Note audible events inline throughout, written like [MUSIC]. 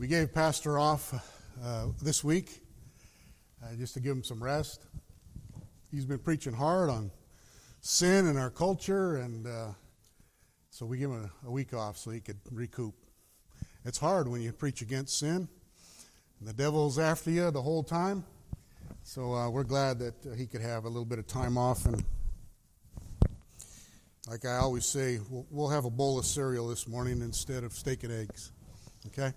We gave Pastor off uh, this week uh, just to give him some rest. He's been preaching hard on sin in our culture, and uh, so we give him a, a, week off so he could recoup. It's hard when you preach against sin, and the devil's after you the whole time. So uh, we're glad that uh, he could have a little bit of time off and like I always say, we'll, we'll have a bowl of cereal this morning instead of steak and eggs. Okay?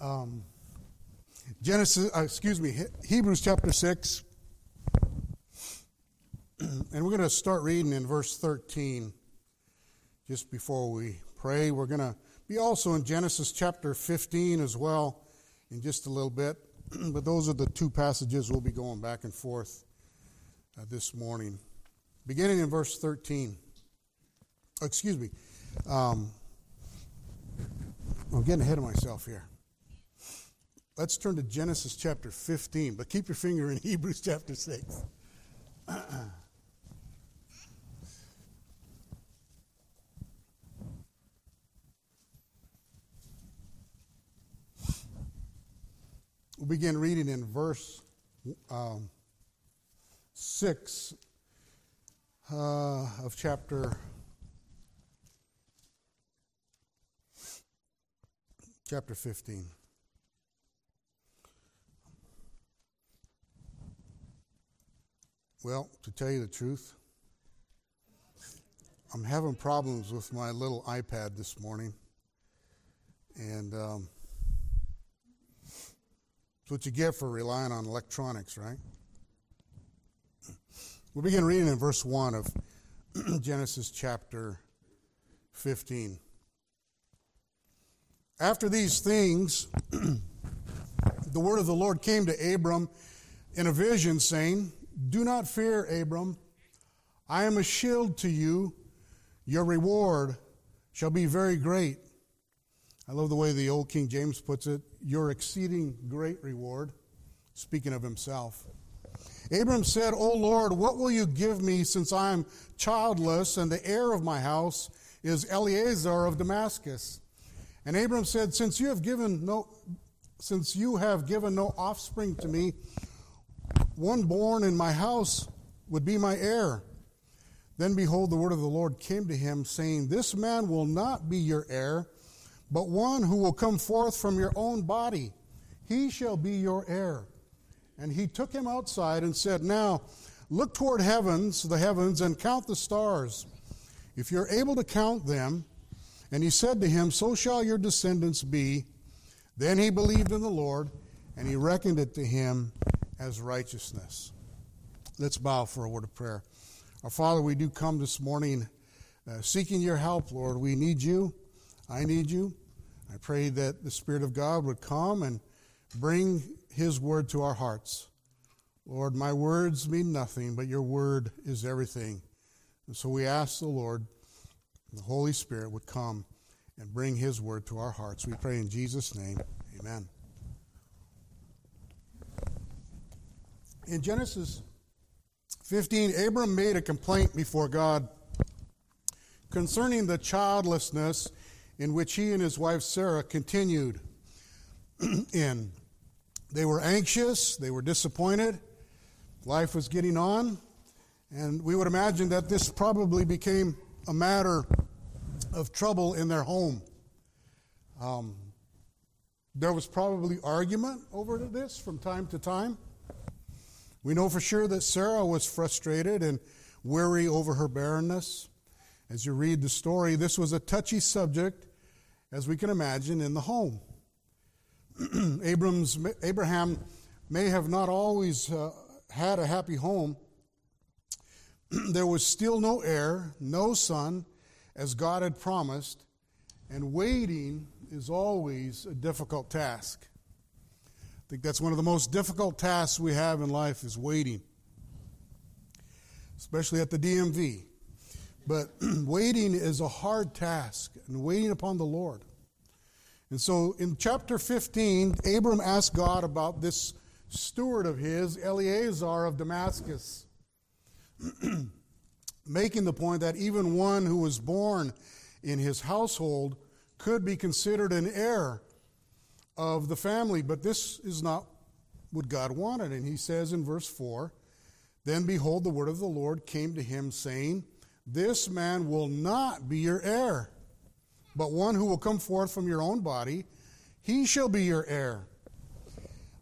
Um, Genesis, uh, excuse me, Hebrews chapter 6. [CLEARS THROAT] and we're going to start reading in verse 13 just before we pray. We're going to be also in Genesis chapter 15 as well in just a little bit. [CLEARS THROAT] but those are the two passages we'll be going back and forth uh, this morning. Beginning in verse 13. excuse me. Um, I'm getting ahead of myself here. Let's turn to Genesis chapter 15, but keep your finger in [LAUGHS] Hebrews chapter 6. we'll begin reading in verse um, 6 uh, of chapter chapter 15. Well, to tell you the truth, I'm having problems with my little iPad this morning. And um, it's what you get for relying on electronics, right? We'll begin reading in verse 1 of [CLEARS THROAT] Genesis chapter 15. After these things, [CLEARS THROAT] the word of the Lord came to Abram in a vision, saying, Do not fear, Abram. I am a shield to you. Your reward shall be very great. I love the way the old King James puts it your exceeding great reward, speaking of himself. Abram said, O Lord, what will you give me since I am childless and the heir of my house is Eliezer of Damascus? And Abram said, Since you have given no since you have given no offspring to me, one born in my house would be my heir. Then behold, the word of the Lord came to him, saying, This man will not be your heir, but one who will come forth from your own body. He shall be your heir. And he took him outside and said, Now look toward heavens, the heavens, and count the stars, if you're able to count them. And he said to him, So shall your descendants be. Then he believed in the Lord, and he reckoned it to him as righteousness. Let's bow for a word of prayer. Our Father, we do come this morning uh, seeking your help, Lord. We need you. I need you. I pray that the Spirit of God would come and bring his word to our hearts. Lord, my words mean nothing, but your word is everything. And so we ask the Lord, the Holy Spirit would come and bring his word to our hearts. We pray in Jesus' name. Amen. In Genesis 15, Abram made a complaint before God concerning the childlessness in which he and his wife Sarah continued [CLEARS THROAT] in. They were anxious, they were disappointed, life was getting on, and we would imagine that this probably became a matter of trouble in their home. Um, there was probably argument over this from time to time. We know for sure that Sarah was frustrated and weary over her barrenness. As you read the story, this was a touchy subject, as we can imagine, in the home. [CLEARS THROAT] Abram's, Abraham may have not always uh, had a happy home. [CLEARS THROAT] there was still no heir, no son, as God had promised, and waiting is always a difficult task. I think that's one of the most difficult tasks we have in life is waiting, especially at the DMV. But [CLEARS THROAT] waiting is a hard task, and waiting upon the Lord. And so in chapter 15, Abram asked God about this steward of his, Eliezer of Damascus, [CLEARS THROAT] making the point that even one who was born in his household could be considered an heir of the family, but this is not what God wanted. And he says in verse 4 Then behold, the word of the Lord came to him, saying, This man will not be your heir, but one who will come forth from your own body, he shall be your heir.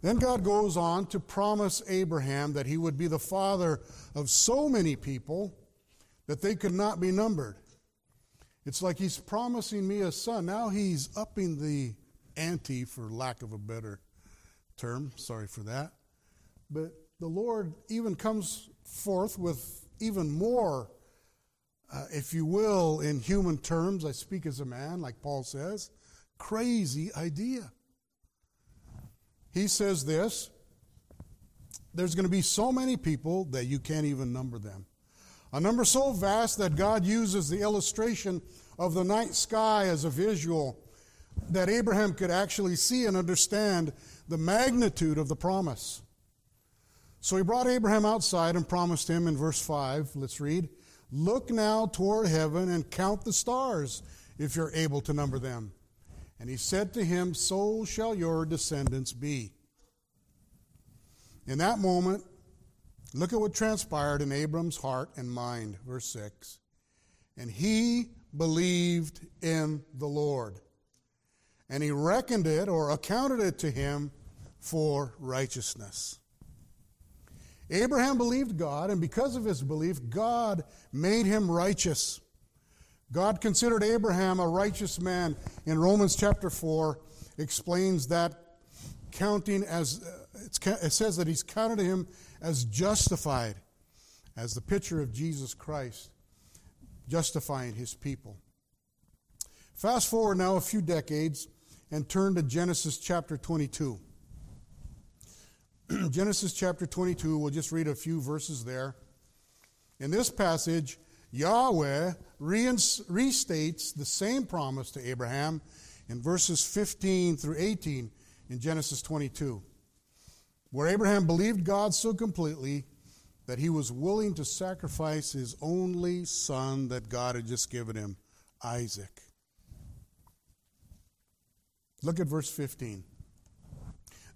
Then God goes on to promise Abraham that he would be the father of so many people that they could not be numbered. It's like he's promising me a son. Now he's upping the ante, for lack of a better term. Sorry for that. But the Lord even comes forth with even more, uh, if you will, in human terms. I speak as a man, like Paul says. Crazy idea. He says this there's going to be so many people that you can't even number them. A number so vast that God uses the illustration of the night sky as a visual that Abraham could actually see and understand the magnitude of the promise. So he brought Abraham outside and promised him in verse 5, let's read, Look now toward heaven and count the stars, if you're able to number them. And he said to him, So shall your descendants be. In that moment, look at what transpired in Abram's heart and mind. Verse 6. And he believed in the Lord and he reckoned it or accounted it to him for righteousness. Abraham believed God, and because of his belief, God made him righteous. God considered Abraham a righteous man. In Romans chapter 4, explains that counting as uh, it says that he's counted him as justified, as the picture of Jesus Christ, justifying his people. Fast forward now a few decades, and turn to Genesis chapter 22. [CLEARS THROAT] Genesis chapter 22, we'll just read a few verses there. In this passage, Yahweh restates the same promise to Abraham in verses 15 through 18 in Genesis 22, where Abraham believed God so completely that he was willing to sacrifice his only son that God had just given him, Isaac. Look at verse 15.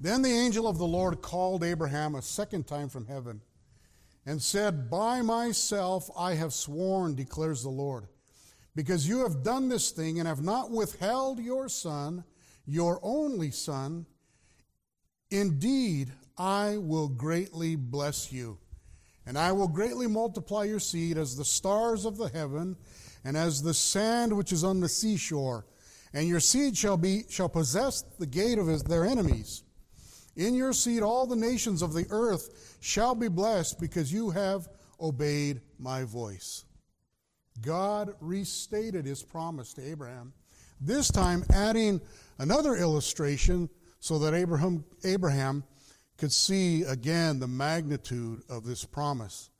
Then the angel of the Lord called Abraham a second time from heaven and said, By myself I have sworn, declares the Lord, because you have done this thing and have not withheld your son, your only son. Indeed, I will greatly bless you, and I will greatly multiply your seed as the stars of the heaven and as the sand which is on the seashore and your seed shall be shall possess the gate of his, their enemies. In your seed all the nations of the earth shall be blessed because you have obeyed my voice. God restated his promise to Abraham, this time adding another illustration so that Abraham, Abraham could see again the magnitude of this promise.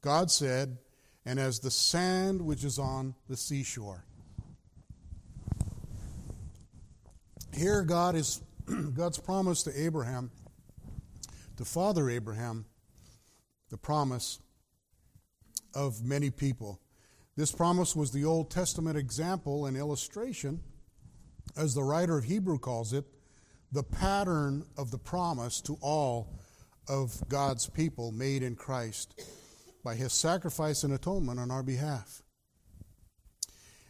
God said, and as the sand which is on the seashore. Here, God is [CLEARS THROAT] God's promise to Abraham, to Father Abraham, the promise of many people. This promise was the Old Testament example and illustration, as the writer of Hebrew calls it, the pattern of the promise to all of God's people made in Christ by his sacrifice and atonement on our behalf.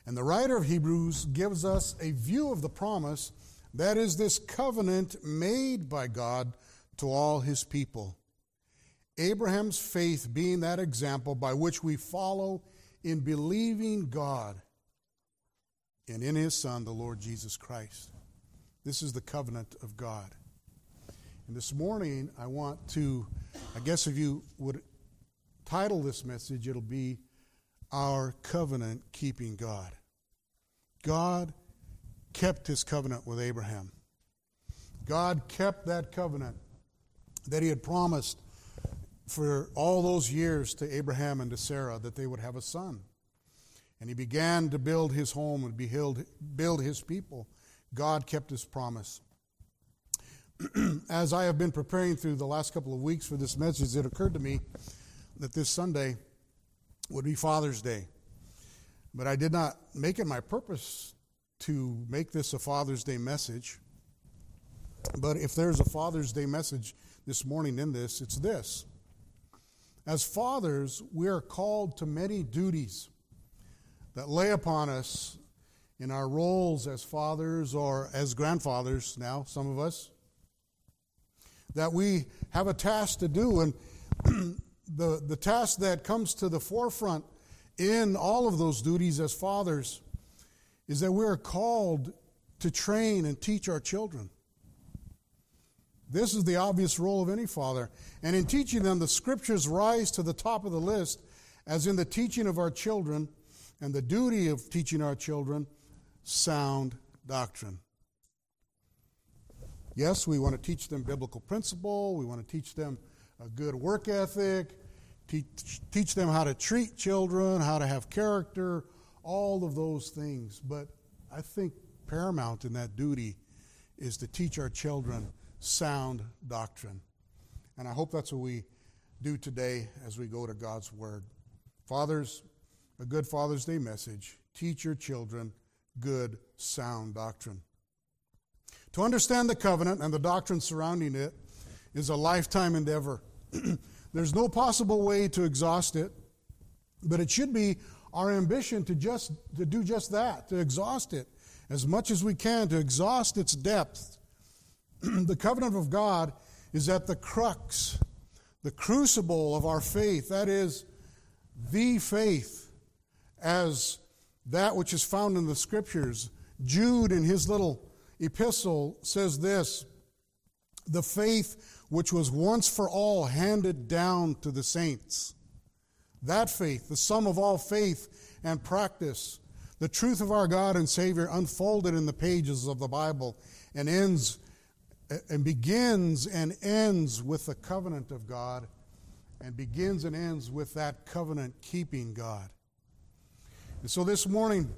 And the writer of Hebrews gives us a view of the promise that is this covenant made by God to all his people. Abraham's faith being that example by which we follow in believing God and in his Son, the Lord Jesus Christ. This is the covenant of God. And this morning, I want to, I guess if you would title this message, it'll be Our Covenant Keeping God. God kept his covenant with Abraham. God kept that covenant that he had promised for all those years to Abraham and to Sarah that they would have a son. And he began to build his home and build, his people. God kept his promise. [CLEARS THROAT] As I have been preparing through the last couple of weeks for this message, it occurred to me that this Sunday would be Father's Day. But I did not make it my purpose to make this a Father's Day message. But if there's a Father's Day message this morning in this, it's this. As fathers, we are called to many duties that lay upon us in our roles as fathers or as grandfathers now, some of us, that we have a task to do. And [CLEARS THROAT] the, the task that comes to the forefront in all of those duties as fathers is that we're called to train and teach our children. This is the obvious role of any father. And in teaching them, the scriptures rise to the top of the list, as in the teaching of our children and the duty of teaching our children sound doctrine. Yes, we want to teach them biblical principle, we want to teach them a good work ethic, teach, teach them how to treat children, how to have character, all of those things. But I think paramount in that duty is to teach our children sound doctrine. And I hope that's what we do today as we go to God's Word. Fathers, a good Father's Day message teach your children good, sound doctrine. To understand the covenant and the doctrine surrounding it is a lifetime endeavor. [CLEARS THROAT] There's no possible way to exhaust it, but it should be our ambition to just to do just that, to exhaust it as much as we can, to exhaust its depth. [CLEARS THROAT] the covenant of God is at the crux, the crucible of our faith. That is the faith as that which is found in the scriptures. Jude, in his little epistle, says this the faith which was once for all handed down to the saints. That faith, the sum of all faith and practice, the truth of our God and Savior unfolded in the pages of the Bible and ends and begins and ends with the covenant of God and begins and ends with that covenant keeping God. And so this morning,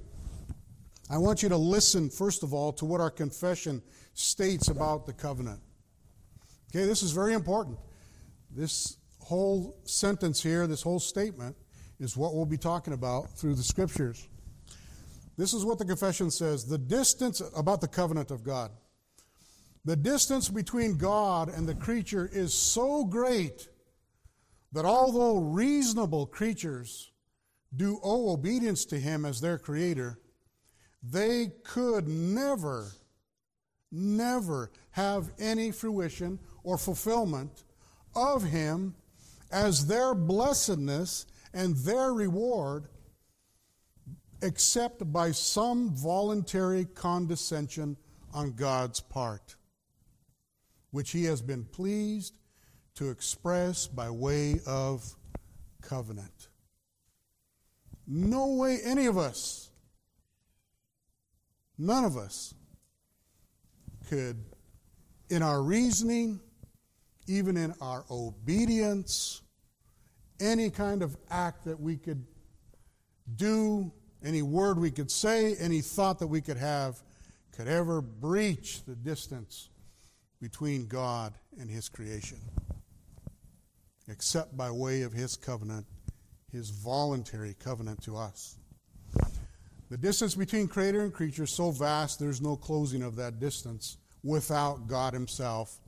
I want you to listen, first of all, to what our confession states about the covenant. Okay, this is very important. This whole sentence here, this whole statement, is what we'll be talking about through the scriptures. This is what the confession says the distance about the covenant of God. The distance between God and the creature is so great that although reasonable creatures do owe obedience to him as their creator, they could never, never have any fruition or fulfillment of him as their blessedness and their reward except by some voluntary condescension on God's part, which he has been pleased to express by way of covenant. No way any of us, none of us, could, in our reasoning, even in our obedience, any kind of act that we could do, any word we could say, any thought that we could have, could ever breach the distance between God and His creation, except by way of His covenant his voluntary covenant to us. The distance between creator and creature is so vast, there's no closing of that distance without God Himself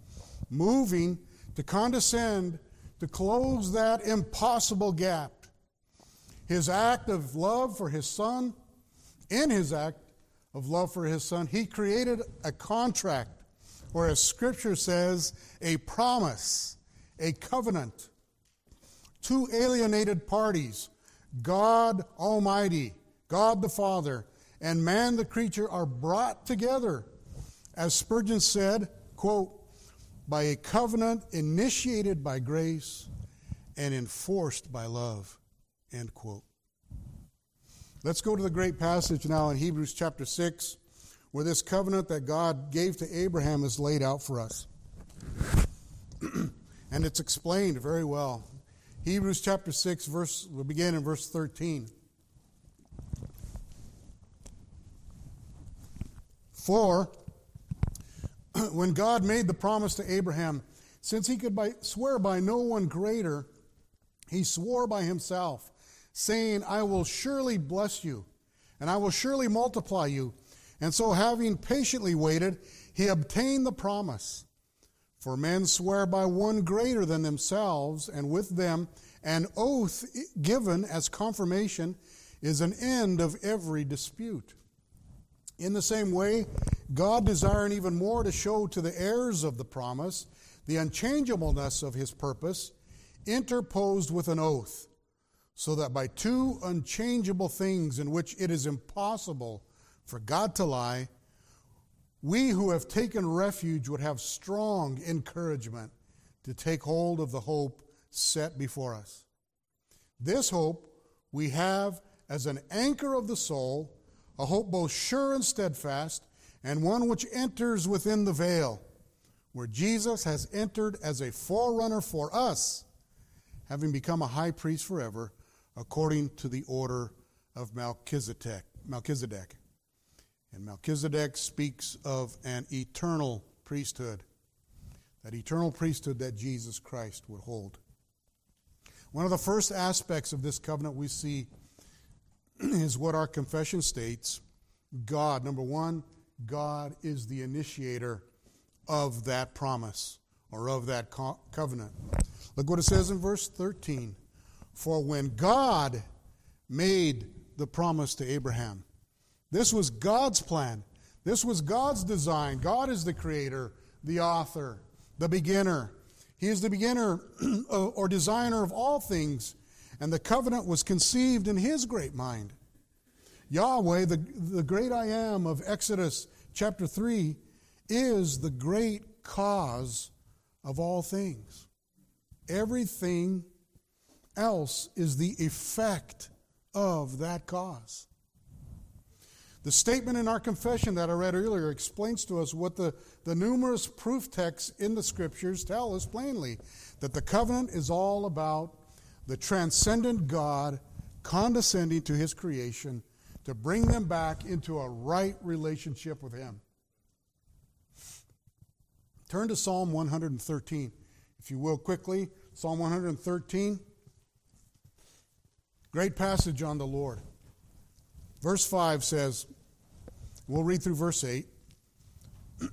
moving to condescend to close that impossible gap. His act of love for His Son, in His act of love for His Son, He created a contract, or as Scripture says, a promise, a covenant two alienated parties, God Almighty, God the Father, and man the creature are brought together, as Spurgeon said, quote, by a covenant initiated by grace and enforced by love, end quote. Let's go to the great passage now in Hebrews chapter 6, where this covenant that God gave to Abraham is laid out for us. [CLEARS THROAT] and it's explained very well. Hebrews chapter 6, verse, we'll begin in verse 13. For [CLEARS THROAT] when God made the promise to Abraham, since he could by, swear by no one greater, he swore by himself, saying, I will surely bless you, and I will surely multiply you. And so, having patiently waited, he obtained the promise. For men swear by one greater than themselves, and with them an oath given as confirmation is an end of every dispute. In the same way, God, desiring even more to show to the heirs of the promise the unchangeableness of his purpose, interposed with an oath, so that by two unchangeable things in which it is impossible for God to lie, we who have taken refuge would have strong encouragement to take hold of the hope set before us. This hope we have as an anchor of the soul, a hope both sure and steadfast, and one which enters within the veil, where Jesus has entered as a forerunner for us, having become a high priest forever, according to the order of Melchizedek. Melchizedek. And Melchizedek speaks of an eternal priesthood, that eternal priesthood that Jesus Christ would hold. One of the first aspects of this covenant we see [CLEARS THROAT] is what our confession states God, number one, God is the initiator of that promise or of that co- covenant. Look what it says in verse 13. For when God made the promise to Abraham, this was God's plan. This was God's design. God is the creator, the author, the beginner. He is the beginner [CLEARS THROAT] or designer of all things, and the covenant was conceived in His great mind. Yahweh, the, the great I am of Exodus chapter 3, is the great cause of all things. Everything else is the effect of that cause. The statement in our confession that I read earlier explains to us what the, the numerous proof texts in the scriptures tell us plainly that the covenant is all about the transcendent God condescending to his creation to bring them back into a right relationship with him. Turn to Psalm 113, if you will, quickly. Psalm 113. Great passage on the Lord. Verse 5 says, We'll read through verse 8.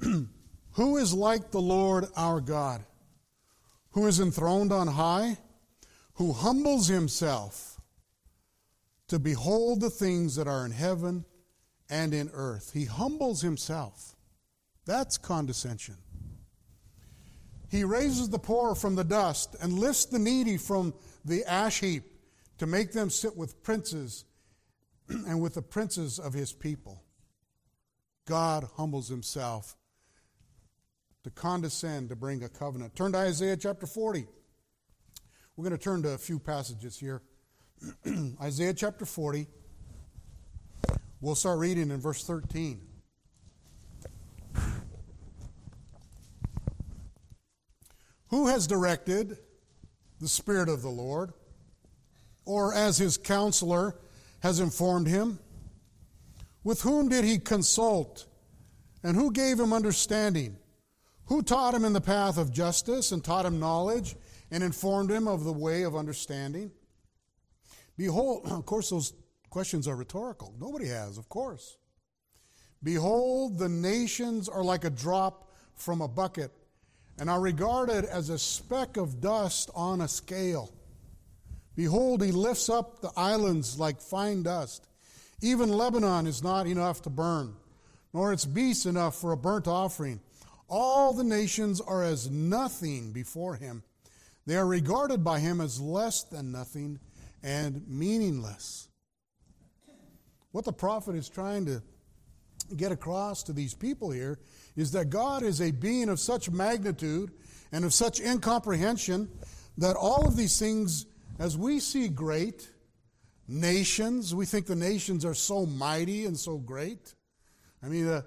[CLEARS THROAT] Who is like the Lord our God, who is enthroned on high, who humbles himself to behold the things that are in heaven and in earth? He humbles himself. That's condescension. He raises the poor from the dust and lifts the needy from the ash heap to make them sit with princes [CLEARS THROAT] and with the princes of his people. God humbles himself to condescend to bring a covenant. Turn to Isaiah chapter 40. We're going to turn to a few passages here. [CLEARS THROAT] Isaiah chapter 40. We'll start reading in verse 13. Who has directed the Spirit of the Lord, or as his counselor has informed him? With whom did he consult? And who gave him understanding? Who taught him in the path of justice and taught him knowledge and informed him of the way of understanding? Behold, [CLEARS THROAT] of course, those questions are rhetorical. Nobody has, of course. Behold, the nations are like a drop from a bucket and are regarded as a speck of dust on a scale. Behold, he lifts up the islands like fine dust. Even Lebanon is not enough to burn, nor its beasts enough for a burnt offering. All the nations are as nothing before him. They are regarded by him as less than nothing and meaningless. What the prophet is trying to get across to these people here is that God is a being of such magnitude and of such incomprehension that all of these things, as we see great, nations. We think the nations are so mighty and so great. I mean, uh,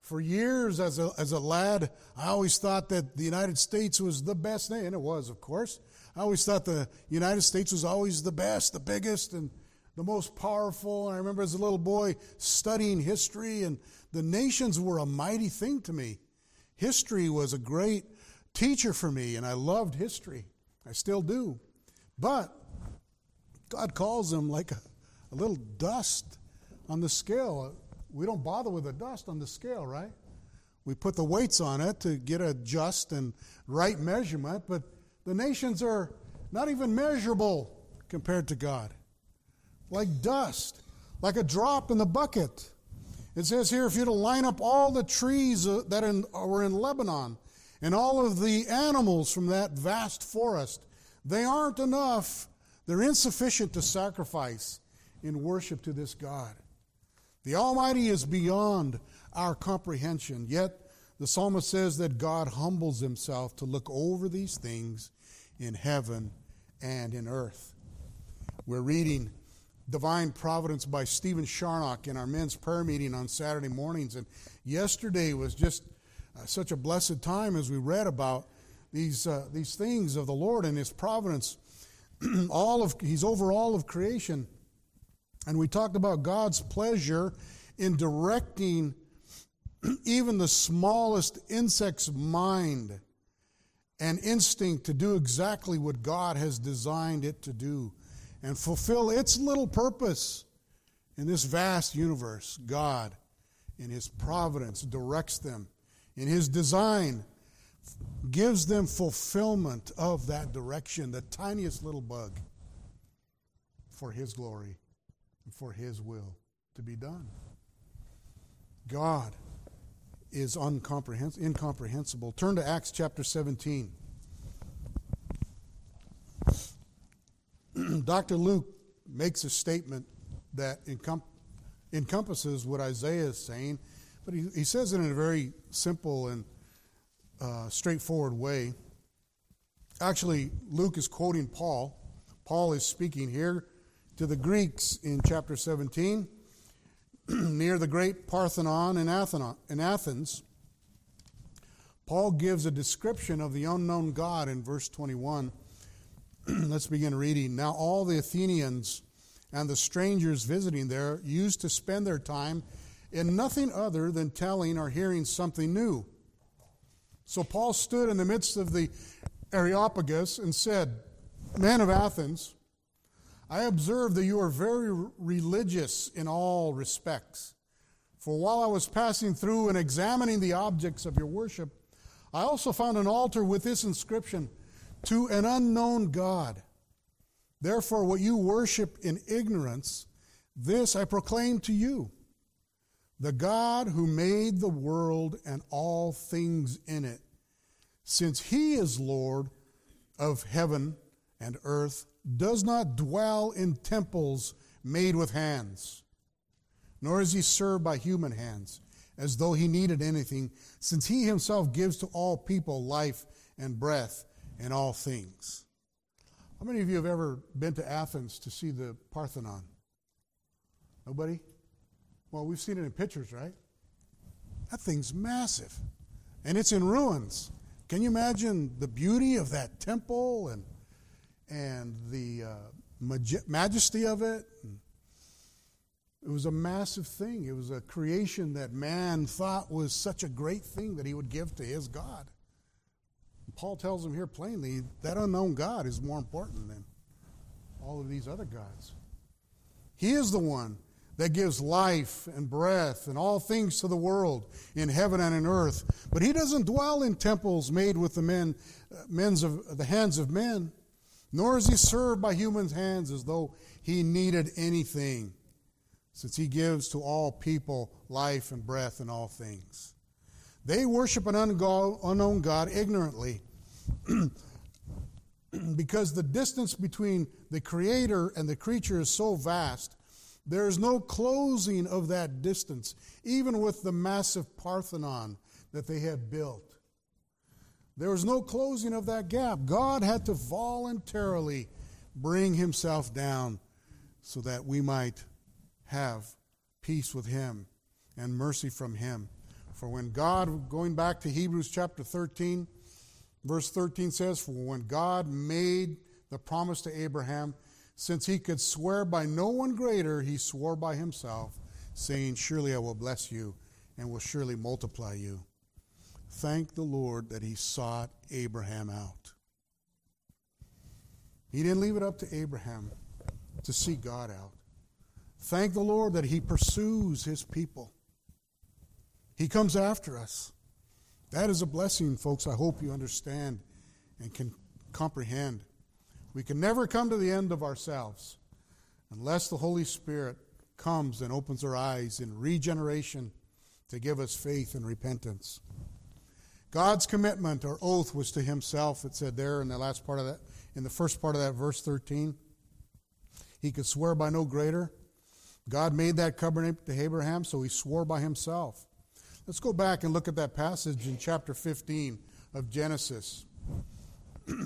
for years as a, as a lad, I always thought that the United States was the best nation, it was, of course. I always thought the United States was always the best, the biggest, and the most powerful. And I remember as a little boy studying history, and the nations were a mighty thing to me. History was a great teacher for me, and I loved history. I still do. But God calls them like a, a little dust on the scale. we don't bother with the dust on the scale, right? We put the weights on it to get a just and right measurement, but the nations are not even measurable compared to God. Like dust, like a drop in the bucket. It says here if you're to line up all the trees uh, that were in Lebanon and all of the animals from that vast forest, they aren't enough. They're insufficient to sacrifice in worship to this God. The Almighty is beyond our comprehension, yet the psalmist says that God humbles himself to look over these things in heaven and in earth. We're reading Divine Providence by Stephen Charnock in our men's prayer meeting on Saturday mornings. And yesterday was just uh, such a blessed time as we read about these, uh, these things of the Lord and His providence. [CLEARS THROAT] all of, he's over all of creation. And we talked about God's pleasure in directing [CLEARS THROAT] even the smallest insect's mind and instinct to do exactly what God has designed it to do and fulfill its little purpose in this vast universe. God, in His providence, directs them. In His design, gives them fulfillment of that direction, the tiniest little bug, for His glory and for His will to be done. God is incomprehensible. Turn to Acts chapter 17. [CLEARS THROAT] Dr. Luke makes a statement that encom- encompasses what Isaiah is saying, but he, he says it in a very simple and uh, straightforward way. Actually, Luke is quoting Paul. Paul is speaking here to the Greeks in chapter 17 [CLEARS THROAT] near the great Parthenon in Athens. Paul gives a description of the unknown God in verse 21. [CLEARS THROAT] Let's begin reading. Now, all the Athenians and the strangers visiting there used to spend their time in nothing other than telling or hearing something new. So Paul stood in the midst of the Areopagus and said, Men of Athens, I observe that you are very religious in all respects. For while I was passing through and examining the objects of your worship, I also found an altar with this inscription To an unknown God. Therefore, what you worship in ignorance, this I proclaim to you. The God who made the world and all things in it, since he is Lord of heaven and earth, does not dwell in temples made with hands, nor is he served by human hands, as though he needed anything, since he himself gives to all people life and breath and all things. How many of you have ever been to Athens to see the Parthenon? Nobody? Well, we've seen it in pictures, right? That thing's massive. And it's in ruins. Can you imagine the beauty of that temple and and the uh, majesty of it. It was a massive thing. It was a creation that man thought was such a great thing that he would give to his God. Paul tells him here plainly that unknown God is more important than all of these other gods. He is the one that gives life and breath and all things to the world in heaven and in earth. But he doesn't dwell in temples made with the men, uh, men's of the hands of men nor is he served by human hands as though he needed anything, since he gives to all people life and breath and all things. They worship an unknown God ignorantly [CLEARS THROAT] because the distance between the Creator and the creature is so vast. There is no closing of that distance, even with the massive Parthenon that they had built. There was no closing of that gap. God had to voluntarily bring himself down so that we might have peace with him and mercy from him. For when God, going back to Hebrews chapter 13, verse 13 says, For when God made the promise to Abraham, since he could swear by no one greater, he swore by himself, saying, Surely I will bless you and will surely multiply you. Thank the Lord that he sought Abraham out. He didn't leave it up to Abraham to seek God out. Thank the Lord that he pursues his people. He comes after us. That is a blessing, folks. I hope you understand and can comprehend. We can never come to the end of ourselves unless the Holy Spirit comes and opens our eyes in regeneration to give us faith and repentance. God's commitment or oath was to himself, it said there in the last part of that, in the first part of that verse 13. He could swear by no greater. God made that covenant to Abraham, so he swore by himself. Let's go back and look at that passage in chapter 15 of Genesis. [CLEARS THROAT]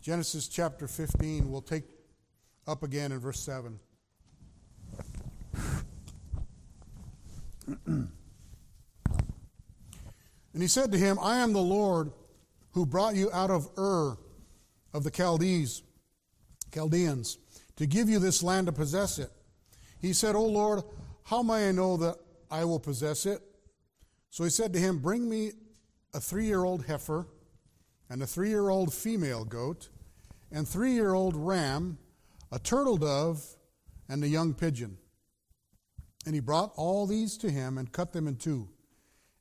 Genesis chapter 15, we'll take up again in verse 7. [CLEARS THROAT] and he said to him, I am the Lord who brought you out of Ur of the Chaldees, Chaldeans, to give you this land to possess it. He said, O Lord, how may I know that I will possess it? So he said to him, Bring me a three year old heifer, and a three year old female goat, and three year old ram, a turtle dove, and a young pigeon. And he brought all these to him and cut them in two,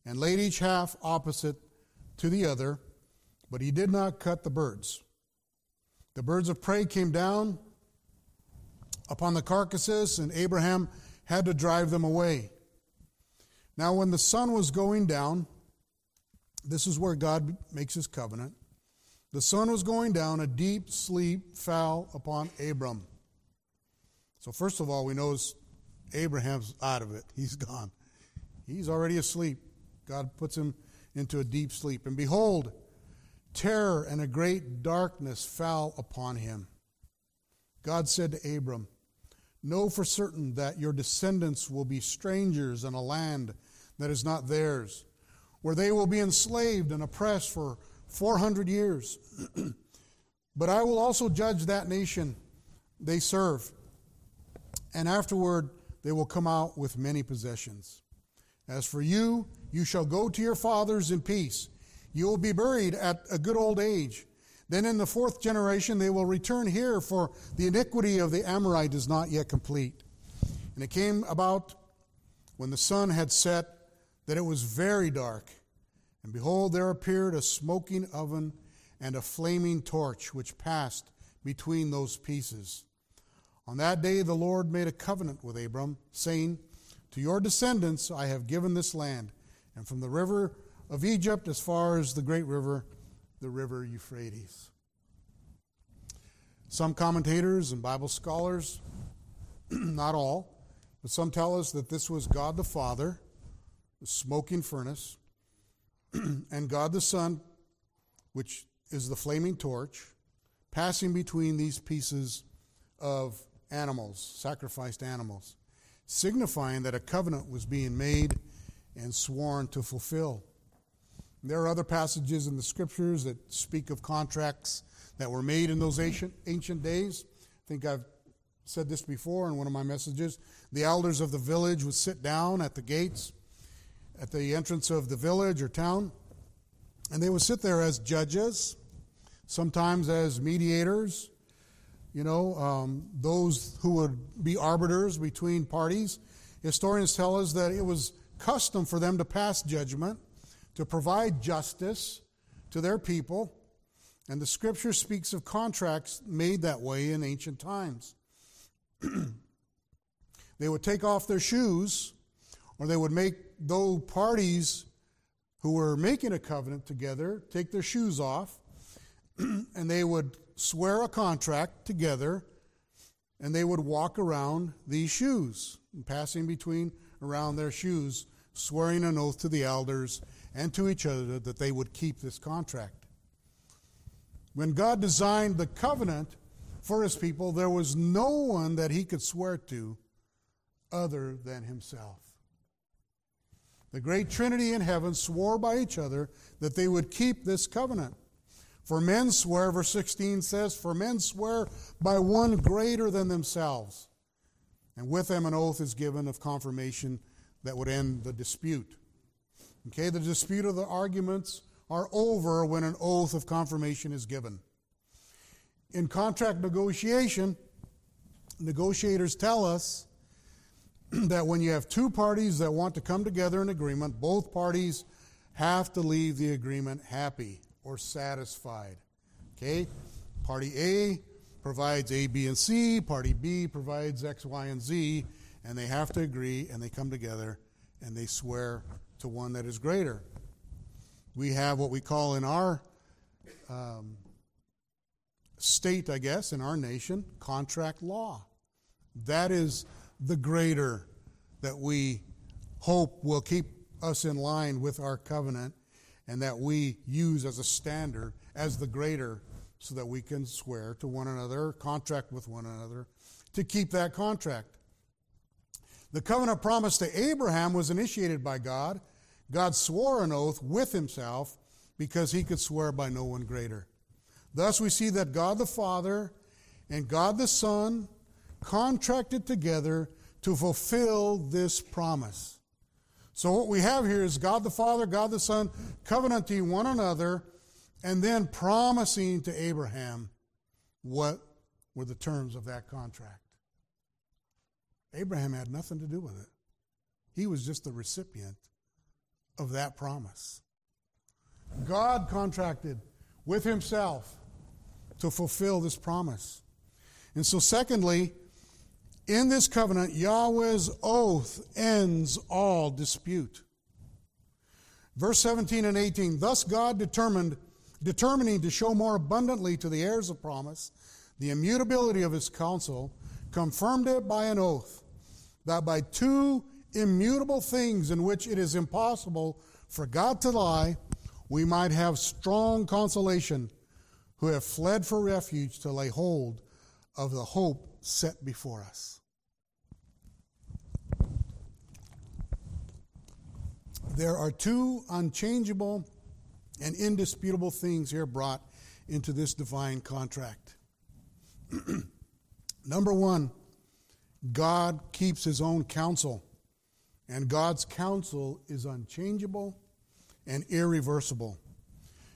and laid each half opposite to the other, but he did not cut the birds. The birds of prey came down upon the carcasses, and Abraham had to drive them away. Now, when the sun was going down, this is where God makes his covenant. The sun was going down, a deep sleep fell upon Abram. So, first of all, we know Abraham's out of it. He's gone. He's already asleep. God puts him into a deep sleep. And behold, terror and a great darkness fell upon him. God said to Abram, Know for certain that your descendants will be strangers in a land that is not theirs, where they will be enslaved and oppressed for 400 years. [CLEARS THROAT] but I will also judge that nation they serve, and afterward they will come out with many possessions. As for you, you shall go to your fathers in peace. You will be buried at a good old age. Then in the fourth generation they will return here, for the iniquity of the Amorite is not yet complete. And it came about when the sun had set that it was very dark. And behold, there appeared a smoking oven and a flaming torch which passed between those pieces. On that day the Lord made a covenant with Abram, saying, To your descendants I have given this land, and from the river of Egypt as far as the great river, the river Euphrates. Some commentators and Bible scholars, [CLEARS THROAT] not all, but some tell us that this was God the Father, the smoking furnace, [CLEARS THROAT] and God the Son, which is the flaming torch, passing between these pieces of animals, sacrificed animals, signifying that a covenant was being made and sworn to fulfill. There are other passages in the scriptures that speak of contracts that were made in those ancient, ancient days. I think I've said this before in one of my messages. The elders of the village would sit down at the gates, at the entrance of the village or town, and they would sit there as judges, sometimes as mediators, you know, um, those who would be arbiters between parties. Historians tell us that it was custom for them to pass judgment to provide justice to their people. And the scripture speaks of contracts made that way in ancient times. [CLEARS THROAT] they would take off their shoes, or they would make those parties who were making a covenant together take their shoes off, [CLEARS THROAT] and they would swear a contract together, and they would walk around these shoes, passing between around their shoes, swearing an oath to the elders and to each other that they would keep this contract. When God designed the covenant for his people, there was no one that he could swear to other than himself. The great Trinity in heaven swore by each other that they would keep this covenant. For men swear, verse 16 says, For men swear by one greater than themselves. And with them an oath is given of confirmation that would end the dispute. Okay, the dispute of the arguments are over when an oath of confirmation is given. In contract negotiation, negotiators tell us [CLEARS THROAT] that when you have two parties that want to come together in agreement, both parties have to leave the agreement happy or satisfied. Okay? Party A provides A, B, and C, party B provides X, Y, and Z, and they have to agree and they come together and they swear to one that is greater. We have what we call in our um, state, I guess, in our nation, contract law. That is the greater that we hope will keep us in line with our covenant and that we use as a standard as the greater so that we can swear to one another, contract with one another to keep that contract. The covenant promise to Abraham was initiated by God. God swore an oath with himself because he could swear by no one greater. Thus, we see that God the Father and God the Son contracted together to fulfill this promise. So, what we have here is God the Father, God the Son covenanting one another and then promising to Abraham what were the terms of that contract. Abraham had nothing to do with it, he was just the recipient of that promise. God contracted with himself to fulfill this promise. And so, secondly, in this covenant, Yahweh's oath ends all dispute. Verse 17 and 18 Thus God determined, determining to show more abundantly to the heirs of promise the immutability of his counsel, confirmed it by an oath, that by two immutable things in which it is impossible for God to lie, we might have strong consolation who have fled for refuge to lay hold of the hope set before us. There are two unchangeable and indisputable things here brought into this divine contract. [CLEARS THROAT] Number one, God keeps his own counsel, and God's counsel is unchangeable and irreversible.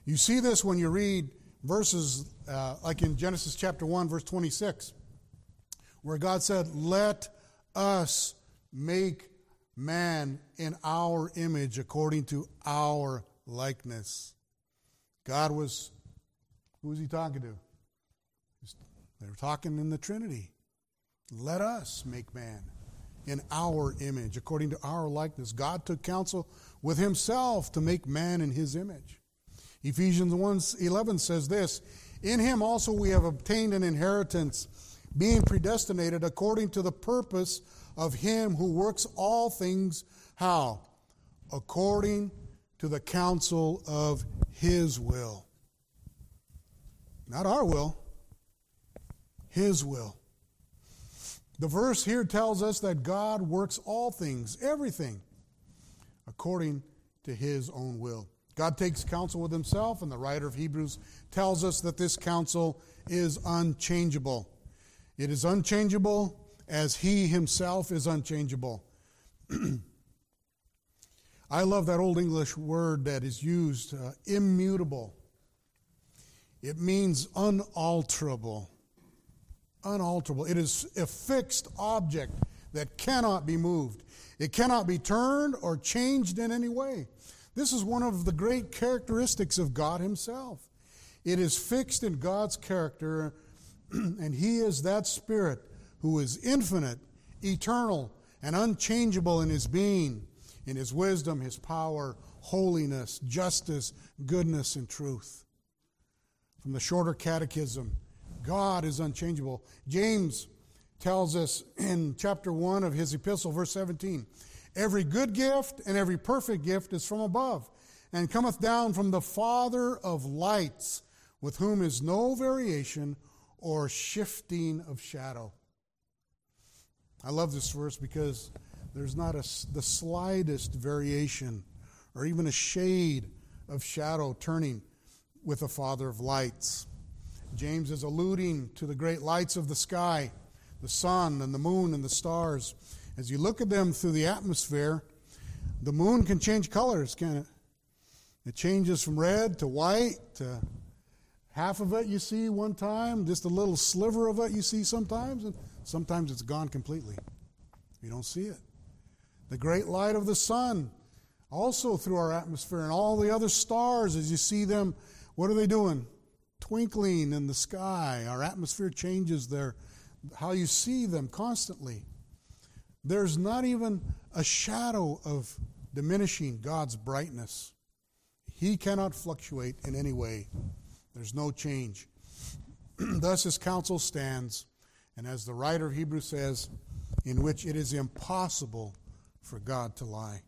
You see this when you read verses uh, like in Genesis chapter 1, verse 26, where God said, Let us make man in our image according to our likeness. God was, who was he talking to? They were talking in the Trinity. Let us make man in our image, according to our likeness. God took counsel with himself to make man in his image. Ephesians 1 11 says this In him also we have obtained an inheritance, being predestinated according to the purpose of him who works all things how? According to the counsel of his will. Not our will, his will. The verse here tells us that God works all things, everything, according to his own will. God takes counsel with himself, and the writer of Hebrews tells us that this counsel is unchangeable. It is unchangeable as he himself is unchangeable. [CLEARS THROAT] I love that old English word that is used, uh, immutable. It means unalterable. Unalterable. It is a fixed object that cannot be moved. It cannot be turned or changed in any way. This is one of the great characteristics of God Himself. It is fixed in God's character, [CLEARS THROAT] and He is that Spirit who is infinite, eternal, and unchangeable in His being, in His wisdom, His power, holiness, justice, goodness, and truth. From the shorter catechism, God is unchangeable. James tells us in chapter 1 of his epistle, verse 17 Every good gift and every perfect gift is from above, and cometh down from the Father of lights, with whom is no variation or shifting of shadow. I love this verse because there's not a, the slightest variation or even a shade of shadow turning with the Father of lights. James is alluding to the great lights of the sky, the sun and the moon and the stars. As you look at them through the atmosphere, the moon can change colors, can it? It changes from red to white to half of it you see one time, just a little sliver of it you see sometimes, and sometimes it's gone completely. You don't see it. The great light of the sun, also through our atmosphere, and all the other stars, as you see them, what are they doing? Twinkling in the sky. Our atmosphere changes their, how you see them constantly. There's not even a shadow of diminishing God's brightness. He cannot fluctuate in any way. There's no change. [CLEARS THROAT] Thus his counsel stands, and as the writer of Hebrews says, in which it is impossible for God to lie.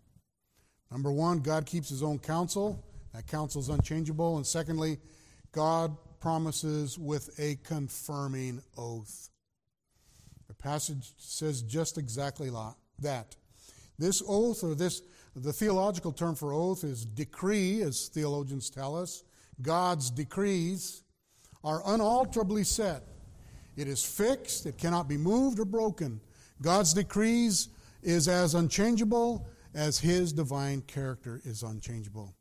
Number one, God keeps his own counsel. That counsel is unchangeable. And secondly, God promises with a confirming oath. The passage says just exactly that. This oath, or this, the theological term for oath is decree, as theologians tell us. God's decrees are unalterably set. It is fixed, it cannot be moved or broken. God's decrees is as unchangeable as his divine character is unchangeable.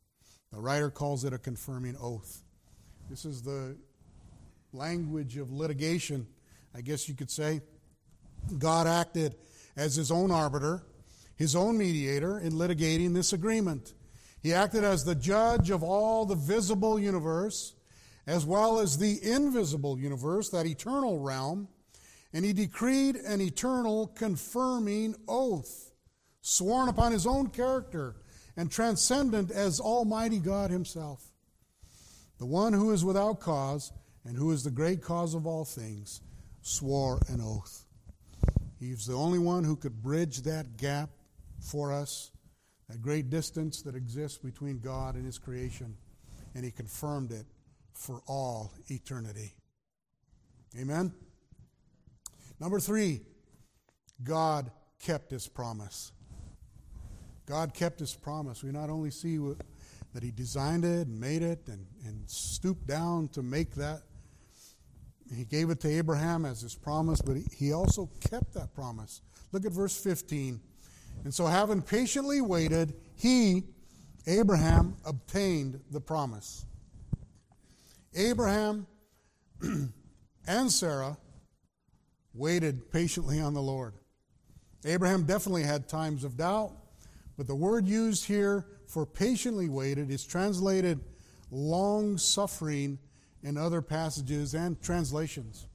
The writer calls it a confirming oath. This is the language of litigation, I guess you could say. God acted as his own arbiter, his own mediator in litigating this agreement. He acted as the judge of all the visible universe, as well as the invisible universe, that eternal realm, and he decreed an eternal confirming oath, sworn upon his own character and transcendent as Almighty God Himself. The one who is without cause and who is the great cause of all things swore an oath. He's the only one who could bridge that gap for us, that great distance that exists between God and His creation, and He confirmed it for all eternity. Amen? Number three, God kept His promise. God kept His promise. We not only see that He designed it and made it and, and stooped down to make that he gave it to Abraham as his promise, but he also kept that promise. Look at verse 15. And so, having patiently waited, he, Abraham, obtained the promise. Abraham [CLEARS THROAT] and Sarah waited patiently on the Lord. Abraham definitely had times of doubt, but the word used here for patiently waited is translated long suffering in other passages and translations.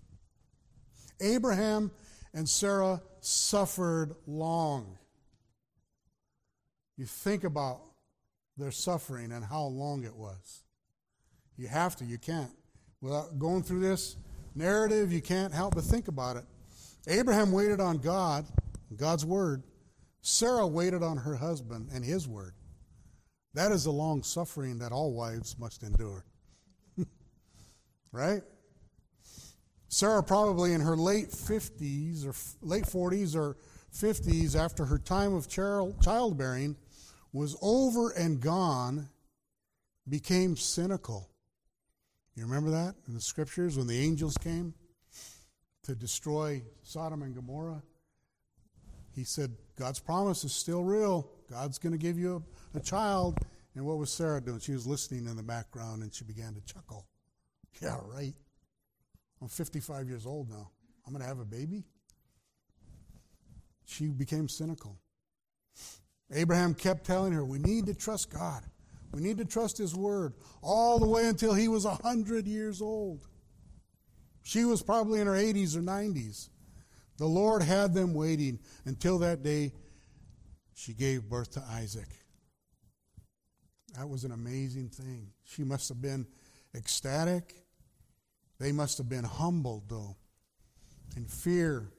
Abraham and Sarah suffered long. You think about their suffering and how long it was. You have to, you can't. Without going through this narrative, you can't help but think about it. Abraham waited on God, God's word. Sarah waited on her husband and his word. That is a long suffering that all wives must endure [LAUGHS] right? Sarah, probably in her late 50s or late 40s or 50s, after her time of childbearing was over and gone, became cynical. You remember that in the scriptures when the angels came to destroy Sodom and Gomorrah? He said, God's promise is still real. God's going to give you a, a child. And what was Sarah doing? She was listening in the background and she began to chuckle. Yeah, right. I'm 55 years old now. I'm going to have a baby? She became cynical. Abraham kept telling her, We need to trust God. We need to trust His word all the way until he was 100 years old. She was probably in her 80s or 90s. The Lord had them waiting until that day she gave birth to Isaac. That was an amazing thing. She must have been ecstatic. They must have been humbled, though, in fear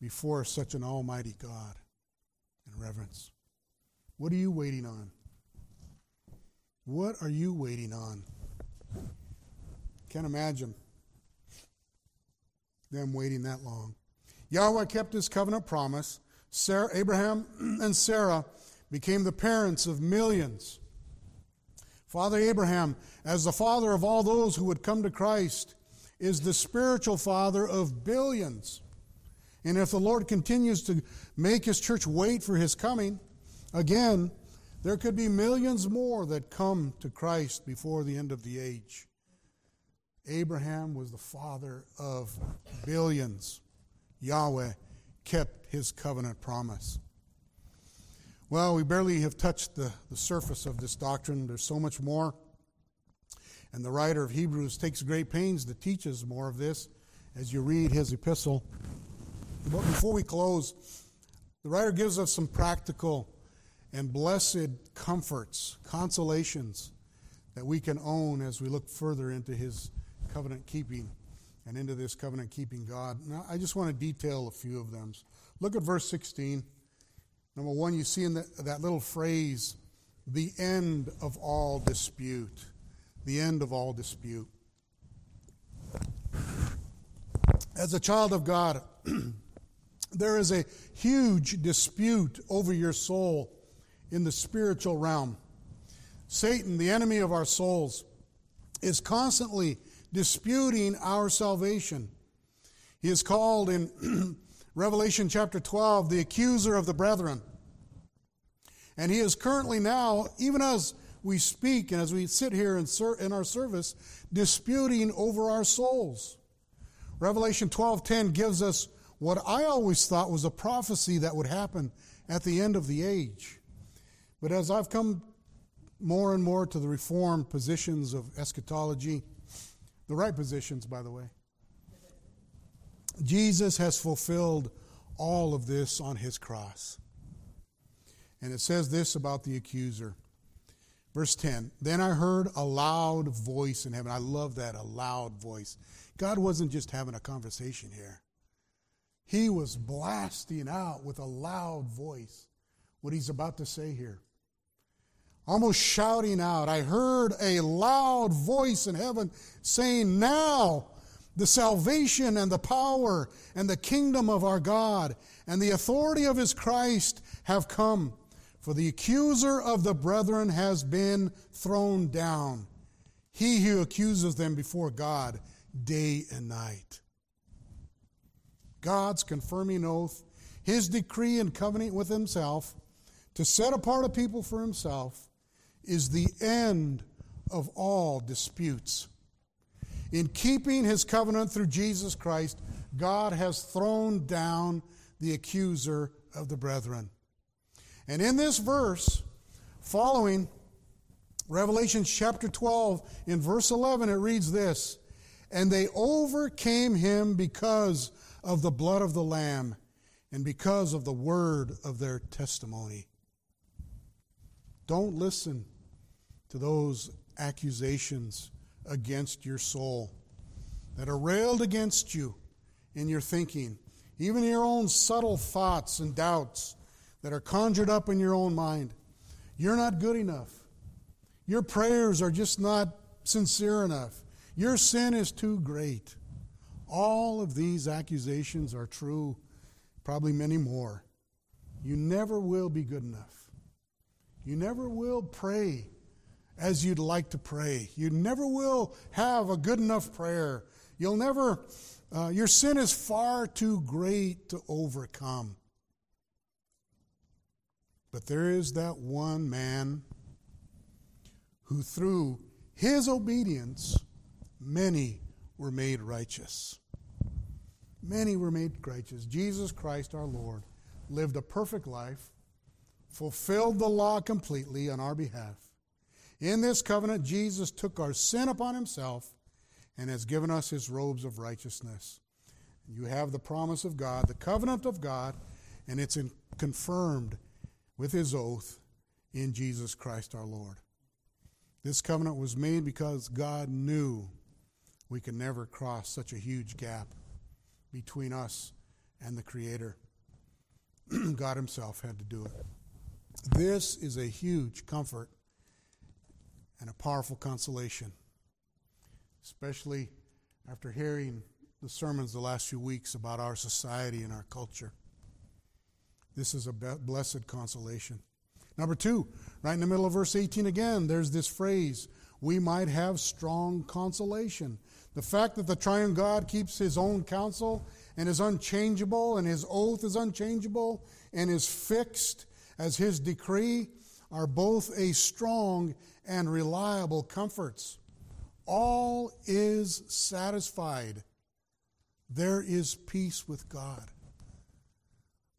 before such an almighty God in reverence. What are you waiting on? What are you waiting on? Can't imagine them waiting that long. Yahweh kept his covenant promise. Sarah, Abraham [CLEARS THROAT] and Sarah became the parents of millions. Father Abraham, as the father of all those who would come to Christ, is the spiritual father of billions. And if the Lord continues to make his church wait for his coming, again, there could be millions more that come to Christ before the end of the age. Abraham was the father of billions. Yahweh kept his covenant promise. Well, we barely have touched the, the surface of this doctrine. There's so much more. And the writer of Hebrews takes great pains to teach us more of this as you read his epistle. But before we close, the writer gives us some practical and blessed comforts, consolations that we can own as we look further into his covenant keeping and into this covenant keeping God. Now, I just want to detail a few of them. Look at verse 16. Number one, you see in the, that little phrase, the end of all dispute. The end of all dispute. As a child of God, [CLEARS THROAT] there is a huge dispute over your soul in the spiritual realm. Satan, the enemy of our souls, is constantly disputing our salvation. He is called in [CLEARS THROAT] Revelation chapter 12 the accuser of the brethren. And he is currently now, even as we speak and as we sit here in, in our service, disputing over our souls. Revelation 12:10 gives us what I always thought was a prophecy that would happen at the end of the age. But as I've come more and more to the reformed positions of eschatology, the right positions, by the way, Jesus has fulfilled all of this on his cross. And it says this about the accuser. Verse 10 Then I heard a loud voice in heaven. I love that, a loud voice. God wasn't just having a conversation here, He was blasting out with a loud voice what He's about to say here almost shouting out. I heard a loud voice in heaven saying, Now the salvation and the power and the kingdom of our God and the authority of his Christ have come. For the accuser of the brethren has been thrown down, he who accuses them before God day and night. God's confirming oath, his decree and covenant with himself to set apart a people for himself is the end of all disputes. In keeping his covenant through Jesus Christ, God has thrown down the accuser of the brethren. And in this verse, following Revelation chapter 12, in verse 11, it reads this And they overcame him because of the blood of the Lamb and because of the word of their testimony. Don't listen to those accusations against your soul that are railed against you in your thinking, even your own subtle thoughts and doubts that are conjured up in your own mind. You're not good enough. Your prayers are just not sincere enough. Your sin is too great. All of these accusations are true, probably many more. You never will be good enough. You never will pray as you'd like to pray. You never will have a good enough prayer. You'll never, uh, your sin is far too great to overcome. But there is that one man who, through his obedience, many were made righteous. Many were made righteous. Jesus Christ our Lord lived a perfect life, fulfilled the law completely on our behalf in this covenant, Jesus took our sin upon himself and has given us his robes of righteousness. You have the promise of God, the covenant of God, and it's confirmed with his oath in Jesus Christ our Lord. This covenant was made because God knew we could never cross such a huge gap between us and the Creator. [CLEARS THROAT] God Himself had to do it. This is a huge comfort and a powerful consolation, especially after hearing the sermons the last few weeks about our society and our culture. This is a blessed consolation. Number two, right in the middle of verse 18 again, there's this phrase, we might have strong consolation. The fact that the triune God keeps his own counsel and is unchangeable, and his oath is unchangeable and is fixed as his decree, are both a strong and reliable comforts. All is satisfied. There is peace with God.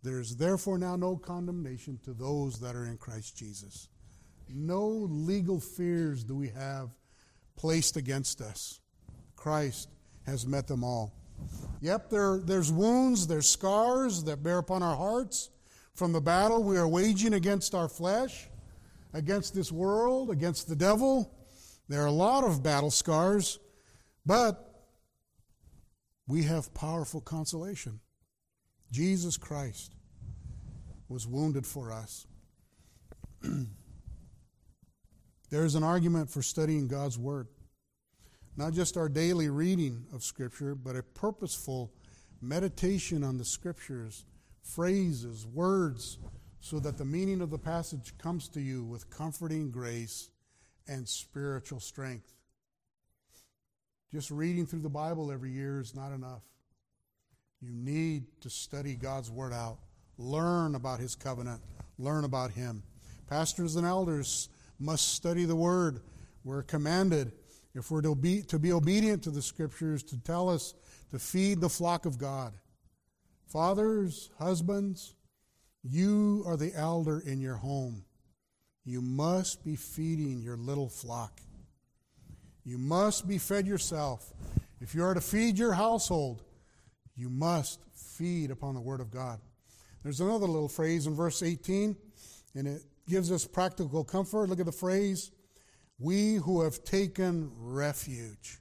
There is therefore now no condemnation to those that are in Christ Jesus. No legal fears do we have placed against us. Christ has met them all. Yep, there, there's wounds, there's scars that bear upon our hearts from the battle we are waging against our flesh, against this world, against the devil. There are a lot of battle scars, but we have powerful consolation. Jesus Christ was wounded for us. [CLEARS THROAT] There's an argument for studying God's Word. Not just our daily reading of Scripture, but a purposeful meditation on the Scriptures, phrases, words, so that the meaning of the passage comes to you with comforting grace and spiritual strength. Just reading through the Bible every year is not enough. You need to study God's Word out, learn about His covenant, learn about Him. Pastors and elders must study the Word. We're commanded, if we're to be, to be obedient to the Scriptures, to tell us to feed the flock of God. Fathers, husbands, you are the elder in your home. You must be feeding your little flock. You must be fed yourself. If you are to feed your household, you must feed upon the Word of God. There's another little phrase in verse 18, and it gives us practical comfort. Look at the phrase We who have taken refuge.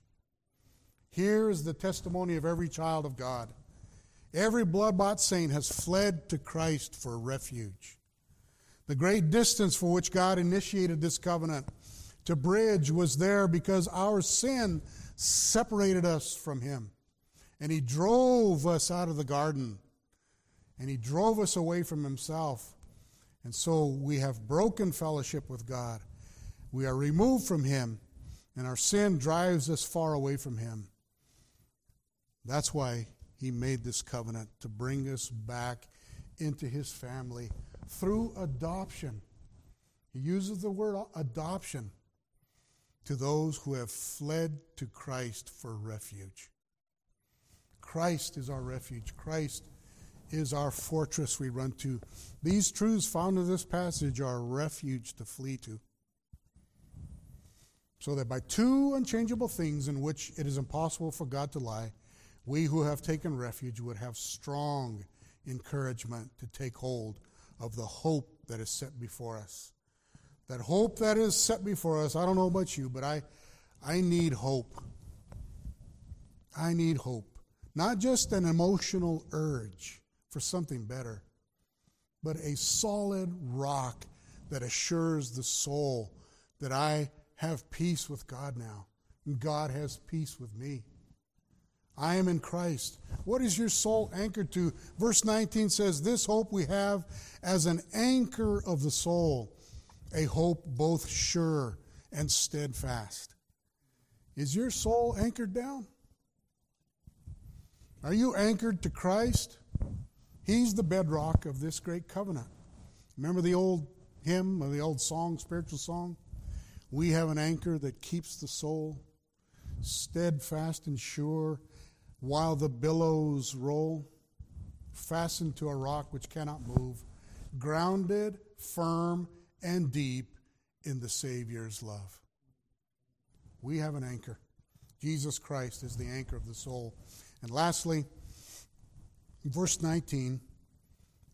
Here is the testimony of every child of God. Every blood bought saint has fled to Christ for refuge. The great distance for which God initiated this covenant to bridge was there because our sin separated us from Him. And He drove us out of the garden. And He drove us away from Himself. And so we have broken fellowship with God. We are removed from Him. And our sin drives us far away from Him. That's why he made this covenant to bring us back into his family through adoption. He uses the word adoption to those who have fled to Christ for refuge. Christ is our refuge. Christ is our fortress we run to. These truths found in this passage are refuge to flee to. So that by two unchangeable things in which it is impossible for God to lie, we who have taken refuge would have strong encouragement to take hold of the hope that is set before us. That hope that is set before us, I don't know about you, but I, I need hope. I need hope. Not just an emotional urge for something better, but a solid rock that assures the soul that I have peace with God now, and God has peace with me. I am in Christ. What is your soul anchored to? Verse 19 says, This hope we have as an anchor of the soul, a hope both sure and steadfast. Is your soul anchored down? Are you anchored to Christ? He's the bedrock of this great covenant. Remember the old hymn or the old song, spiritual song? We have an anchor that keeps the soul steadfast and sure while the billows roll, fastened to a rock which cannot move, grounded, firm, and deep in the Savior's love. We have an anchor. Jesus Christ is the anchor of the soul. And lastly, verse 19,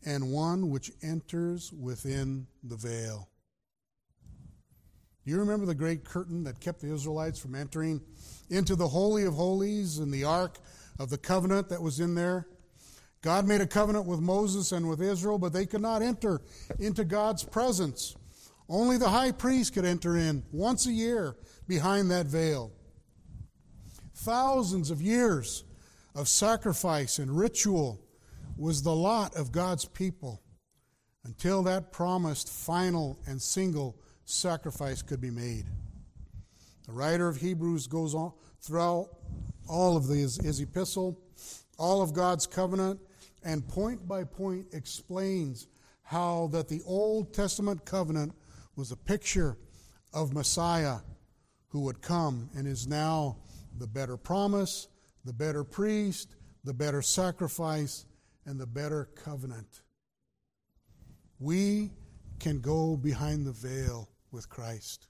and one which enters within the veil. Do you remember the great curtain that kept the Israelites from entering into the Holy of Holies and the Ark of the covenant that was in there? God made a covenant with Moses and with Israel, but they could not enter into God's presence. Only the high priest could enter in once a year behind that veil. Thousands of years of sacrifice and ritual was the lot of God's people until that promised final and single sacrifice could be made. The writer of Hebrews goes on throughout all of his, his epistle, all of God's covenant, and point by point explains how that the Old Testament covenant was a picture of Messiah who would come and is now the better promise, the better priest, the better sacrifice, and the better covenant. We can go behind the veil with Christ.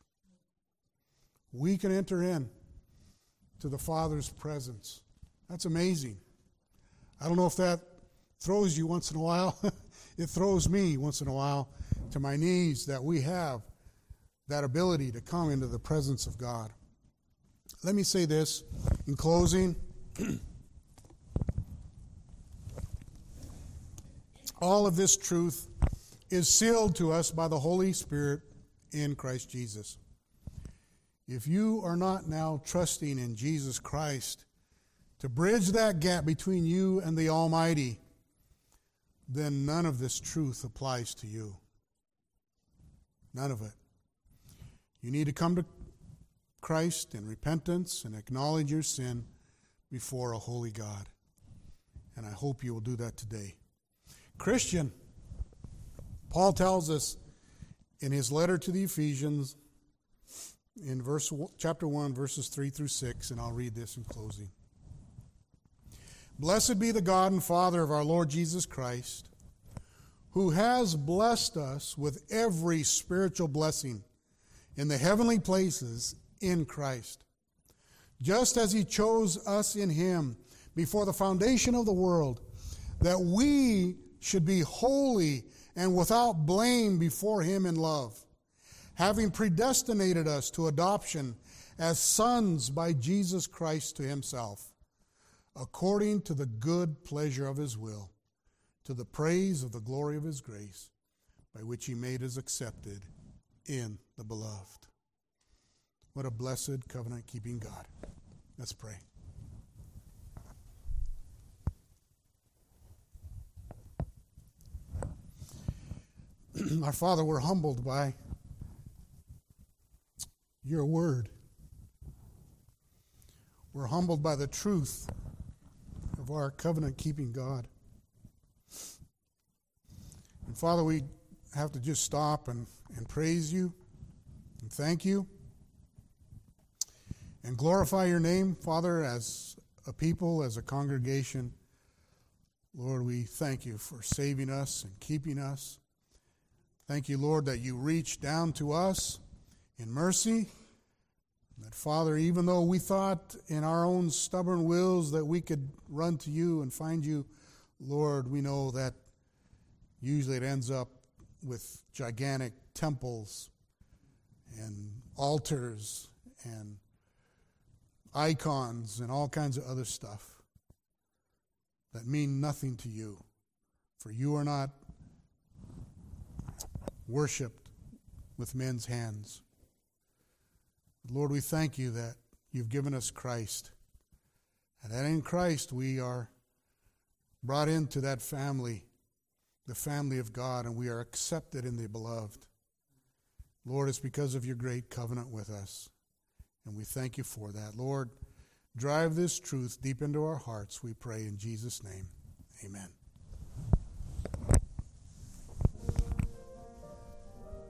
We can enter in to the Father's presence. That's amazing. I don't know if that throws you once in a while. [LAUGHS] it throws me once in a while to my knees that we have that ability to come into the presence of God. Let me say this in closing. [CLEARS THROAT] All of this truth is sealed to us by the Holy Spirit in Christ Jesus. If you are not now trusting in Jesus Christ to bridge that gap between you and the Almighty, then none of this truth applies to you. None of it. You need to come to Christ in repentance and acknowledge your sin before a holy God. And I hope you will do that today. Christian, Paul tells us in his letter to the Ephesians in verse chapter 1 verses 3 through 6 and I'll read this in closing. Blessed be the God and Father of our Lord Jesus Christ, who has blessed us with every spiritual blessing in the heavenly places in Christ, just as he chose us in him before the foundation of the world, that we should be holy and without blame before him in love, having predestinated us to adoption as sons by Jesus Christ to himself according to the good pleasure of his will, to the praise of the glory of his grace, by which he made us accepted in the beloved. What a blessed covenant keeping God. Let's pray. [CLEARS THROAT] Our Father, we're humbled by your word. We're humbled by the truth of our covenant keeping God. And Father, we have to just stop and, and praise you and thank you and glorify your name, Father, as a people, as a congregation. Lord, we thank you for saving us and keeping us. Thank you, Lord, that you reached down to us in mercy that, Father, even though we thought in our own stubborn wills that we could run to you and find you, Lord, we know that usually it ends up with gigantic temples and altars and icons and all kinds of other stuff that mean nothing to you. For you are not worshiped with men's hands. Lord, we thank you that you've given us Christ. And that in Christ we are brought into that family, the family of God, and we are accepted in the beloved. Lord, it's because of your great covenant with us. And we thank you for that. Lord, drive this truth deep into our hearts, we pray in Jesus' name. Amen.